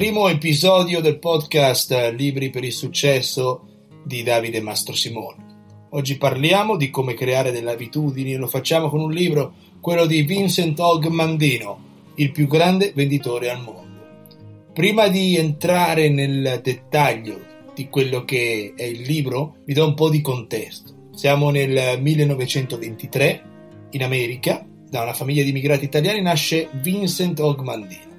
primo episodio del podcast Libri per il successo di Davide Mastro Simone. Oggi parliamo di come creare delle abitudini e lo facciamo con un libro, quello di Vincent Hogg Mandino, il più grande venditore al mondo. Prima di entrare nel dettaglio di quello che è il libro, vi do un po' di contesto. Siamo nel 1923 in America, da una famiglia di immigrati italiani nasce Vincent Hogg Mandino.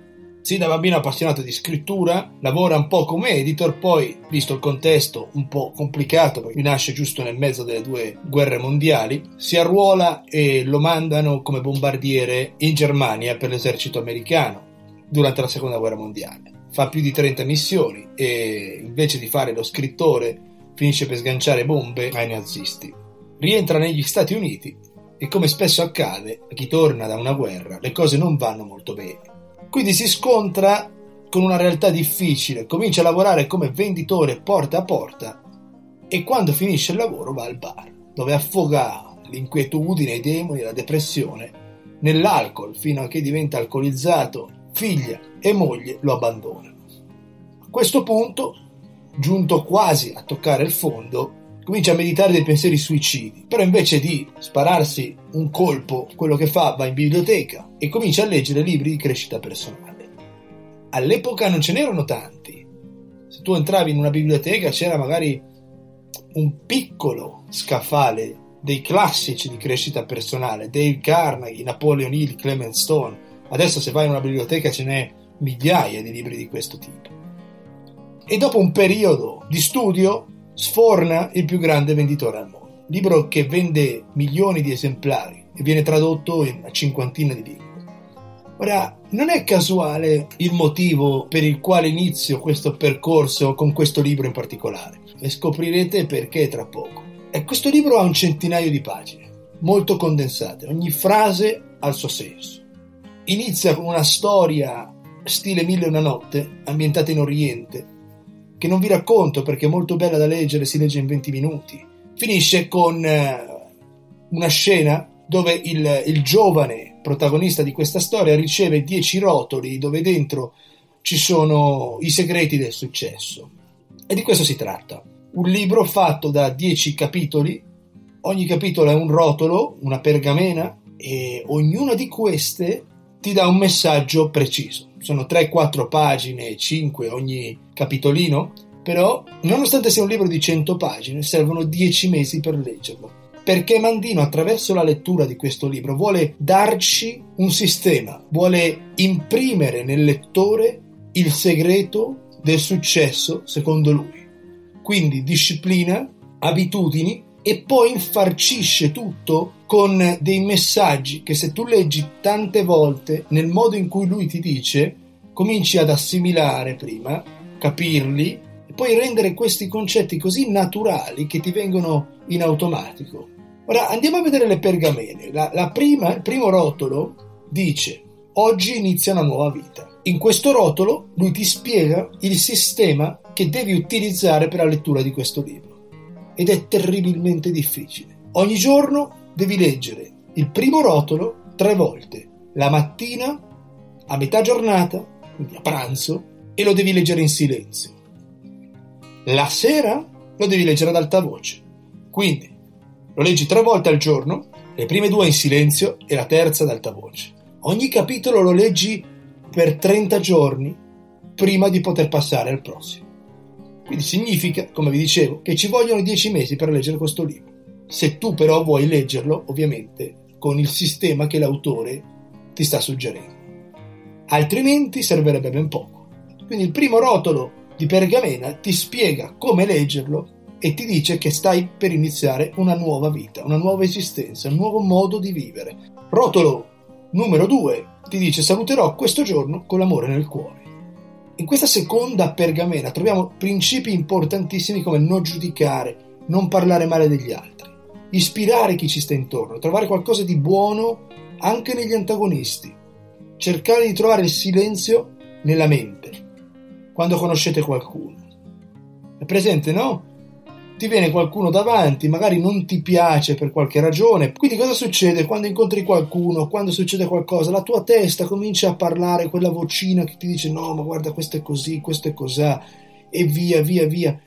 Sin da bambino appassionato di scrittura, lavora un po' come editor, poi, visto il contesto un po' complicato, perché nasce giusto nel mezzo delle due guerre mondiali, si arruola e lo mandano come bombardiere in Germania per l'esercito americano durante la seconda guerra mondiale. Fa più di 30 missioni e invece di fare lo scrittore finisce per sganciare bombe ai nazisti. Rientra negli Stati Uniti e come spesso accade a chi torna da una guerra le cose non vanno molto bene. Quindi si scontra con una realtà difficile, comincia a lavorare come venditore porta a porta e quando finisce il lavoro va al bar, dove affoga l'inquietudine, i demoni, la depressione nell'alcol fino a che diventa alcolizzato, figlia e moglie lo abbandonano. A questo punto, giunto quasi a toccare il fondo, comincia a meditare dei pensieri suicidi, però invece di spararsi un colpo, quello che fa va in biblioteca e comincia a leggere libri di crescita personale. All'epoca non ce n'erano tanti. Se tu entravi in una biblioteca c'era magari un piccolo scaffale dei classici di crescita personale, Dale Carnegie, Napoleon Hill, Clement Stone. Adesso se vai in una biblioteca ce n'è migliaia di libri di questo tipo. E dopo un periodo di studio sforna il più grande venditore al mondo. Libro che vende milioni di esemplari e viene tradotto in una cinquantina di lingue. Ora, non è casuale il motivo per il quale inizio questo percorso con questo libro in particolare. E scoprirete perché tra poco. E questo libro ha un centinaio di pagine, molto condensate, ogni frase ha il suo senso. Inizia con una storia stile Mille e una notte, ambientata in Oriente, che non vi racconto perché è molto bella da leggere, si legge in 20 minuti. Finisce con eh, una scena dove il, il giovane protagonista di questa storia riceve 10 rotoli dove dentro ci sono i segreti del successo. E di questo si tratta. Un libro fatto da 10 capitoli, ogni capitolo è un rotolo, una pergamena, e ognuna di queste ti dà un messaggio preciso sono 3-4 pagine, 5 ogni capitolino, però nonostante sia un libro di 100 pagine, servono 10 mesi per leggerlo. Perché Mandino attraverso la lettura di questo libro vuole darci un sistema, vuole imprimere nel lettore il segreto del successo secondo lui. Quindi disciplina, abitudini e poi infarcisce tutto con dei messaggi che se tu leggi tante volte nel modo in cui lui ti dice, cominci ad assimilare prima, capirli e poi rendere questi concetti così naturali che ti vengono in automatico. Ora andiamo a vedere le pergamene. La, la prima, il primo rotolo dice oggi inizia una nuova vita. In questo rotolo lui ti spiega il sistema che devi utilizzare per la lettura di questo libro ed è terribilmente difficile. Ogni giorno devi leggere il primo rotolo tre volte, la mattina, a metà giornata, quindi a pranzo, e lo devi leggere in silenzio. La sera lo devi leggere ad alta voce. Quindi lo leggi tre volte al giorno, le prime due in silenzio e la terza ad alta voce. Ogni capitolo lo leggi per 30 giorni prima di poter passare al prossimo. Quindi significa, come vi dicevo, che ci vogliono dieci mesi per leggere questo libro. Se tu però vuoi leggerlo, ovviamente, con il sistema che l'autore ti sta suggerendo. Altrimenti servirebbe ben poco. Quindi il primo rotolo di pergamena ti spiega come leggerlo e ti dice che stai per iniziare una nuova vita, una nuova esistenza, un nuovo modo di vivere. Rotolo numero 2 ti dice saluterò questo giorno con l'amore nel cuore. In questa seconda pergamena troviamo principi importantissimi come non giudicare, non parlare male degli altri, ispirare chi ci sta intorno, trovare qualcosa di buono anche negli antagonisti, cercare di trovare il silenzio nella mente quando conoscete qualcuno. È presente, no? Ti viene qualcuno davanti, magari non ti piace per qualche ragione. Quindi cosa succede quando incontri qualcuno, quando succede qualcosa? La tua testa comincia a parlare quella vocina che ti dice no, ma guarda questo è così, questo è cos'ha e via, via, via.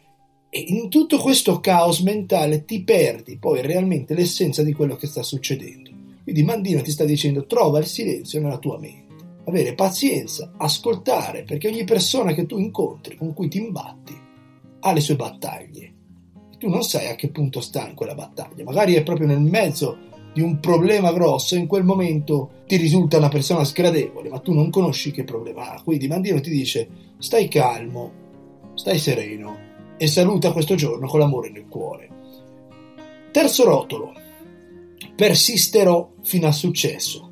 E in tutto questo caos mentale ti perdi poi realmente l'essenza di quello che sta succedendo. Quindi Mandino ti sta dicendo trova il silenzio nella tua mente, avere pazienza, ascoltare, perché ogni persona che tu incontri, con cui ti imbatti, ha le sue battaglie tu non sai a che punto sta in quella battaglia, magari è proprio nel mezzo di un problema grosso in quel momento ti risulta una persona sgradevole, ma tu non conosci che problema ha. Quindi Mandino ti dice stai calmo, stai sereno e saluta questo giorno con l'amore nel cuore. Terzo rotolo, persisterò fino al successo.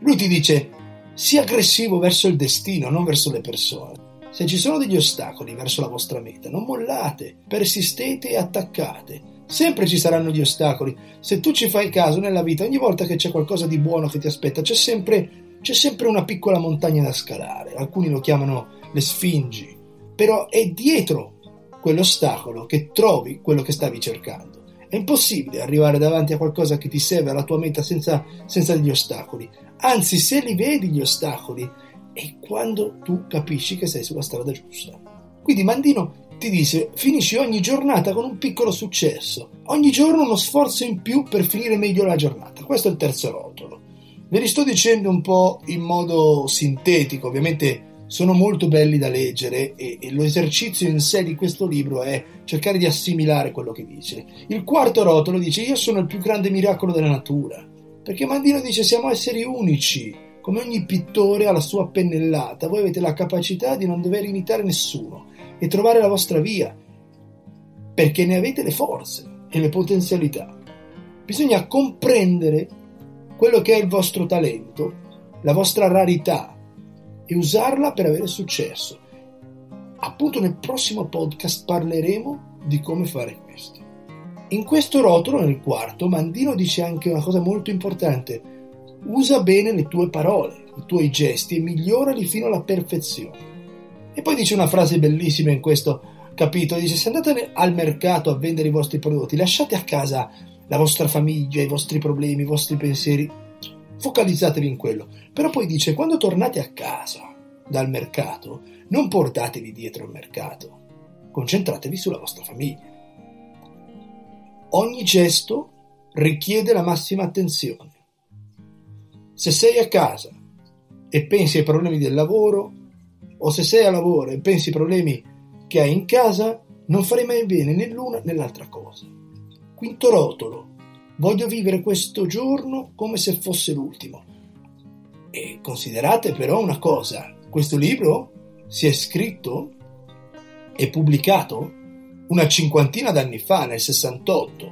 Lui ti dice sii aggressivo verso il destino, non verso le persone. Se ci sono degli ostacoli verso la vostra meta, non mollate, persistete e attaccate. Sempre ci saranno gli ostacoli. Se tu ci fai caso nella vita, ogni volta che c'è qualcosa di buono che ti aspetta, c'è sempre, c'è sempre una piccola montagna da scalare. Alcuni lo chiamano le sfingi. Però è dietro quell'ostacolo che trovi quello che stavi cercando. È impossibile arrivare davanti a qualcosa che ti serve alla tua meta senza, senza degli ostacoli. Anzi, se li vedi gli ostacoli, è quando tu capisci che sei sulla strada giusta. Quindi Mandino ti dice finisci ogni giornata con un piccolo successo, ogni giorno uno sforzo in più per finire meglio la giornata. Questo è il terzo rotolo. Ve li sto dicendo un po' in modo sintetico, ovviamente sono molto belli da leggere e, e l'esercizio in sé di questo libro è cercare di assimilare quello che dice. Il quarto rotolo dice io sono il più grande miracolo della natura, perché Mandino dice siamo esseri unici, come ogni pittore ha la sua pennellata, voi avete la capacità di non dover imitare nessuno e trovare la vostra via, perché ne avete le forze e le potenzialità. Bisogna comprendere quello che è il vostro talento, la vostra rarità e usarla per avere successo. Appunto nel prossimo podcast parleremo di come fare questo. In questo rotolo, nel quarto, Mandino dice anche una cosa molto importante Usa bene le tue parole, i tuoi gesti e migliorali fino alla perfezione. E poi dice una frase bellissima in questo capitolo, dice se andate al mercato a vendere i vostri prodotti, lasciate a casa la vostra famiglia, i vostri problemi, i vostri pensieri, focalizzatevi in quello. Però poi dice quando tornate a casa dal mercato, non portatevi dietro il mercato, concentratevi sulla vostra famiglia. Ogni gesto richiede la massima attenzione. Se sei a casa e pensi ai problemi del lavoro, o se sei a lavoro e pensi ai problemi che hai in casa, non farei mai bene né l'una né l'altra cosa. Quinto rotolo. Voglio vivere questo giorno come se fosse l'ultimo. E considerate però una cosa, questo libro si è scritto e pubblicato una cinquantina d'anni fa, nel 68.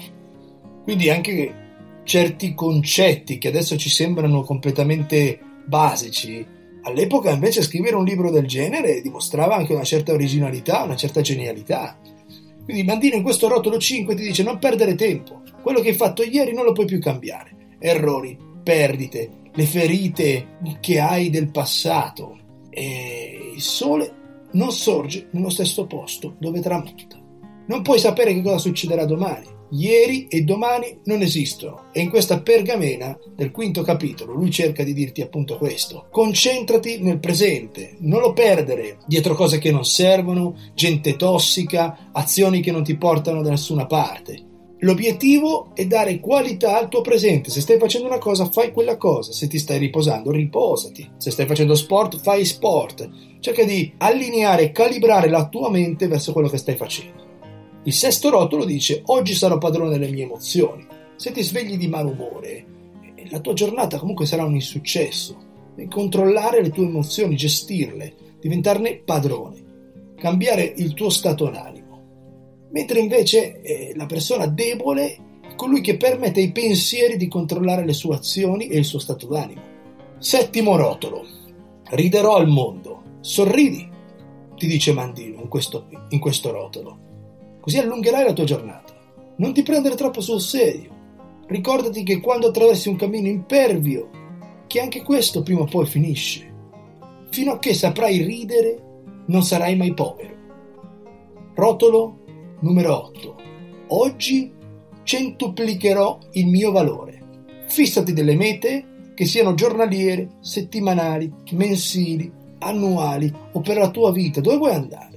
Quindi anche certi concetti che adesso ci sembrano completamente basici, all'epoca invece scrivere un libro del genere dimostrava anche una certa originalità, una certa genialità. Quindi Mandino in questo rotolo 5 ti dice non perdere tempo, quello che hai fatto ieri non lo puoi più cambiare, errori, perdite, le ferite che hai del passato. E il sole non sorge nello stesso posto dove tramonta. Non puoi sapere che cosa succederà domani Ieri e domani non esistono e in questa pergamena del quinto capitolo lui cerca di dirti appunto questo. Concentrati nel presente, non lo perdere dietro cose che non servono, gente tossica, azioni che non ti portano da nessuna parte. L'obiettivo è dare qualità al tuo presente. Se stai facendo una cosa, fai quella cosa. Se ti stai riposando, riposati. Se stai facendo sport, fai sport. Cerca di allineare e calibrare la tua mente verso quello che stai facendo. Il sesto rotolo dice oggi sarò padrone delle mie emozioni. Se ti svegli di malumore, eh, la tua giornata comunque sarà un insuccesso. Devi controllare le tue emozioni, gestirle, diventarne padrone, cambiare il tuo stato d'animo. Mentre invece eh, la persona debole è colui che permette ai pensieri di controllare le sue azioni e il suo stato d'animo. Settimo rotolo. Riderò al mondo. Sorridi, ti dice Mandino in questo, in questo rotolo così allungherai la tua giornata. Non ti prendere troppo sul serio. Ricordati che quando attraversi un cammino impervio, che anche questo prima o poi finisce. Fino a che saprai ridere, non sarai mai povero. Rotolo numero 8. oggi centuplicherò il mio valore. Fissati delle mete che siano giornaliere, settimanali, mensili, annuali o per la tua vita. Dove vuoi andare?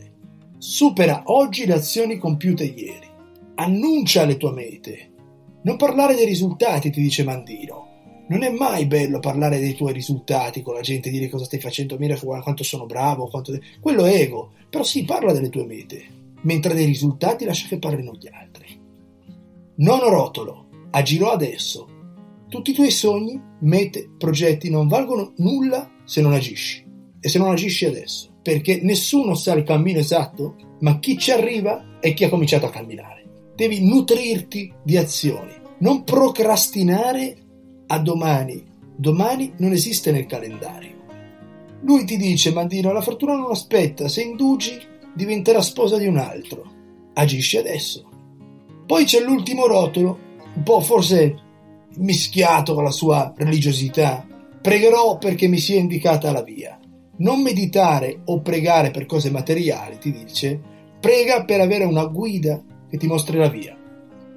Supera oggi le azioni compiute ieri. Annuncia le tue mete. Non parlare dei risultati, ti dice Mandino. Non è mai bello parlare dei tuoi risultati con la gente, dire cosa stai facendo, mira quanto sono bravo, quanto... quello è ego. Però sì, parla delle tue mete, mentre dei risultati lascia che parlino gli altri. Nono rotolo, agirò adesso. Tutti i tuoi sogni, mete, progetti non valgono nulla se non agisci. E se non agisci adesso. Perché nessuno sa il cammino esatto, ma chi ci arriva è chi ha cominciato a camminare. Devi nutrirti di azioni. Non procrastinare a domani. Domani non esiste nel calendario. Lui ti dice, Mandino, la fortuna non aspetta, se indugi diventerà sposa di un altro. Agisci adesso. Poi c'è l'ultimo rotolo, un po' forse mischiato con la sua religiosità. Pregherò perché mi sia indicata la via. Non meditare o pregare per cose materiali, ti dice, prega per avere una guida che ti mostri la via.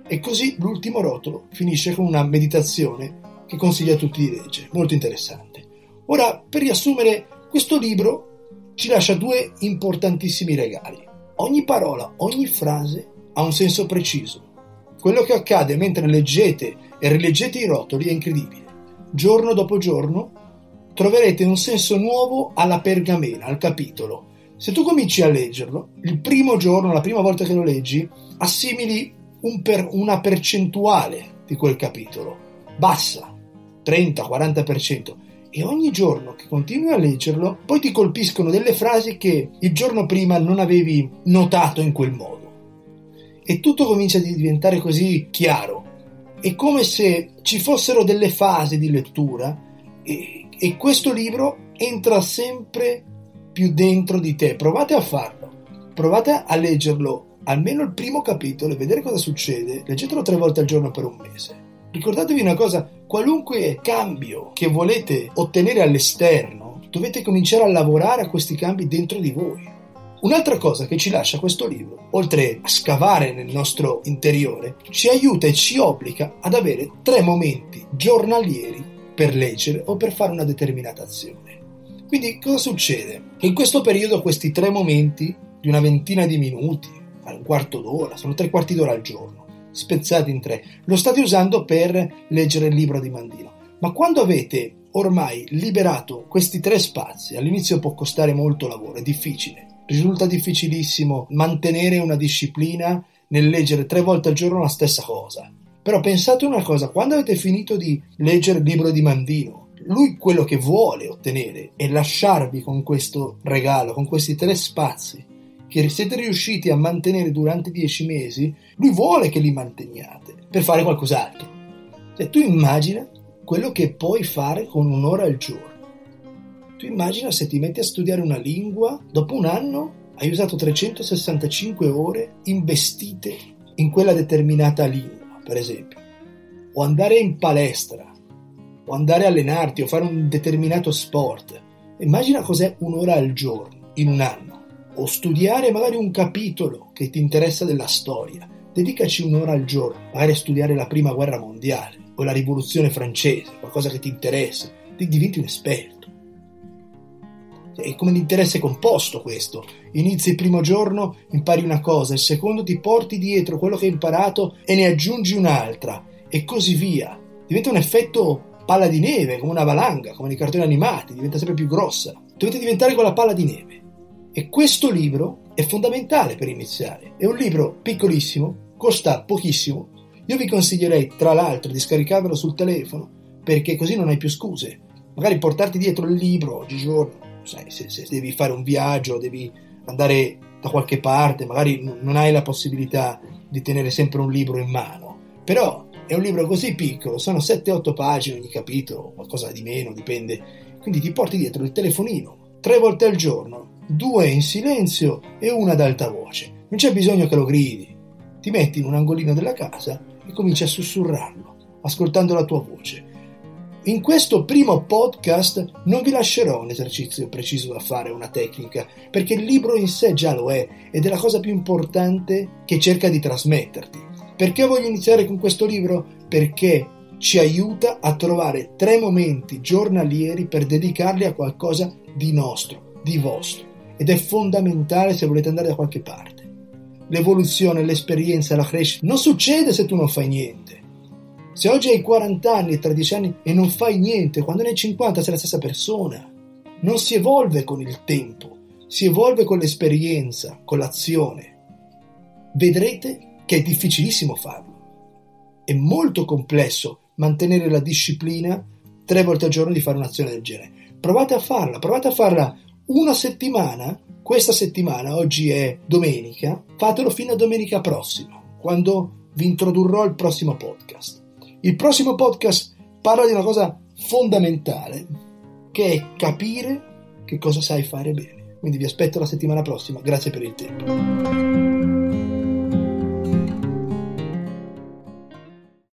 E così l'ultimo rotolo finisce con una meditazione che consiglio a tutti di leggere, molto interessante. Ora, per riassumere, questo libro ci lascia due importantissimi regali. Ogni parola, ogni frase ha un senso preciso. Quello che accade mentre leggete e rileggete i rotoli è incredibile. Giorno dopo giorno troverete un senso nuovo alla pergamena, al capitolo. Se tu cominci a leggerlo, il primo giorno, la prima volta che lo leggi, assimili un per, una percentuale di quel capitolo, bassa, 30-40%, e ogni giorno che continui a leggerlo, poi ti colpiscono delle frasi che il giorno prima non avevi notato in quel modo. E tutto comincia a diventare così chiaro. È come se ci fossero delle fasi di lettura e, e questo libro entra sempre più dentro di te. Provate a farlo, provate a leggerlo almeno il primo capitolo e vedere cosa succede. Leggetelo tre volte al giorno per un mese Ricordatevi una cosa, qualunque cambio che volete ottenere all'esterno, dovete cominciare a lavorare a questi cambi dentro di voi. Un'altra cosa che ci lascia questo libro, oltre a scavare nel nostro interiore, ci aiuta e ci obbliga ad avere tre momenti giornalieri per leggere o per fare una determinata azione. Quindi cosa succede? Che in questo periodo questi tre momenti di una ventina di minuti, un quarto d'ora, sono tre quarti d'ora al giorno, spezzati in tre. Lo state usando per leggere il libro di Mandino. Ma quando avete ormai liberato questi tre spazi, all'inizio può costare molto lavoro, è difficile. Risulta difficilissimo mantenere una disciplina nel leggere tre volte al giorno la stessa cosa. Però pensate una cosa, quando avete finito di leggere il libro di Mandino, lui quello che vuole ottenere è lasciarvi con questo regalo, con questi tre spazi che siete riusciti a mantenere durante dieci mesi, lui vuole che li manteniate per fare qualcos'altro. Cioè, tu immagina quello che puoi fare con un'ora al giorno. Tu immagina se ti metti a studiare una lingua, dopo un anno hai usato 365 ore investite in quella determinata lingua, per esempio. O andare in palestra, o andare a allenarti, o fare un determinato sport. Immagina cos'è un'ora al giorno, in un anno o studiare magari un capitolo che ti interessa della storia. Dedicaci un'ora al giorno, magari a studiare la prima guerra mondiale o la rivoluzione francese, qualcosa che ti interessa, diventi un esperto. È come l'interesse composto questo. Inizi il primo giorno, impari una cosa, il secondo ti porti dietro quello che hai imparato e ne aggiungi un'altra, e così via. Diventa un effetto palla di neve, come una valanga, come nei cartoni animati, diventa sempre più grossa. Dovete diventare quella palla di neve. E questo libro è fondamentale per iniziare. È un libro piccolissimo, costa pochissimo. Io vi consiglierei, tra l'altro, di scaricarvelo sul telefono, perché così non hai più scuse. Magari portarti dietro il libro oggigiorno, sai, se, se devi fare un viaggio, devi andare da qualche parte, magari non hai la possibilità di tenere sempre un libro in mano. Però è un libro così piccolo, sono 7-8 pagine ogni capitolo, qualcosa di meno, dipende. Quindi ti porti dietro il telefonino tre volte al giorno due in silenzio e una ad alta voce. Non c'è bisogno che lo gridi. Ti metti in un angolino della casa e cominci a sussurrarlo, ascoltando la tua voce. In questo primo podcast non vi lascerò un esercizio preciso da fare, una tecnica, perché il libro in sé già lo è ed è la cosa più importante che cerca di trasmetterti. Perché voglio iniziare con questo libro? Perché ci aiuta a trovare tre momenti giornalieri per dedicarli a qualcosa di nostro, di vostro. Ed è fondamentale se volete andare da qualche parte. L'evoluzione, l'esperienza, la crescita non succede se tu non fai niente. Se oggi hai 40 anni, 13 anni e non fai niente, quando ne hai 50 sei la stessa persona. Non si evolve con il tempo, si evolve con l'esperienza, con l'azione. Vedrete che è difficilissimo farlo. È molto complesso mantenere la disciplina tre volte al giorno di fare un'azione del genere. Provate a farla, provate a farla una settimana, questa settimana, oggi è domenica, fatelo fino a domenica prossima, quando vi introdurrò il prossimo podcast. Il prossimo podcast parla di una cosa fondamentale, che è capire che cosa sai fare bene. Quindi vi aspetto la settimana prossima. Grazie per il tempo.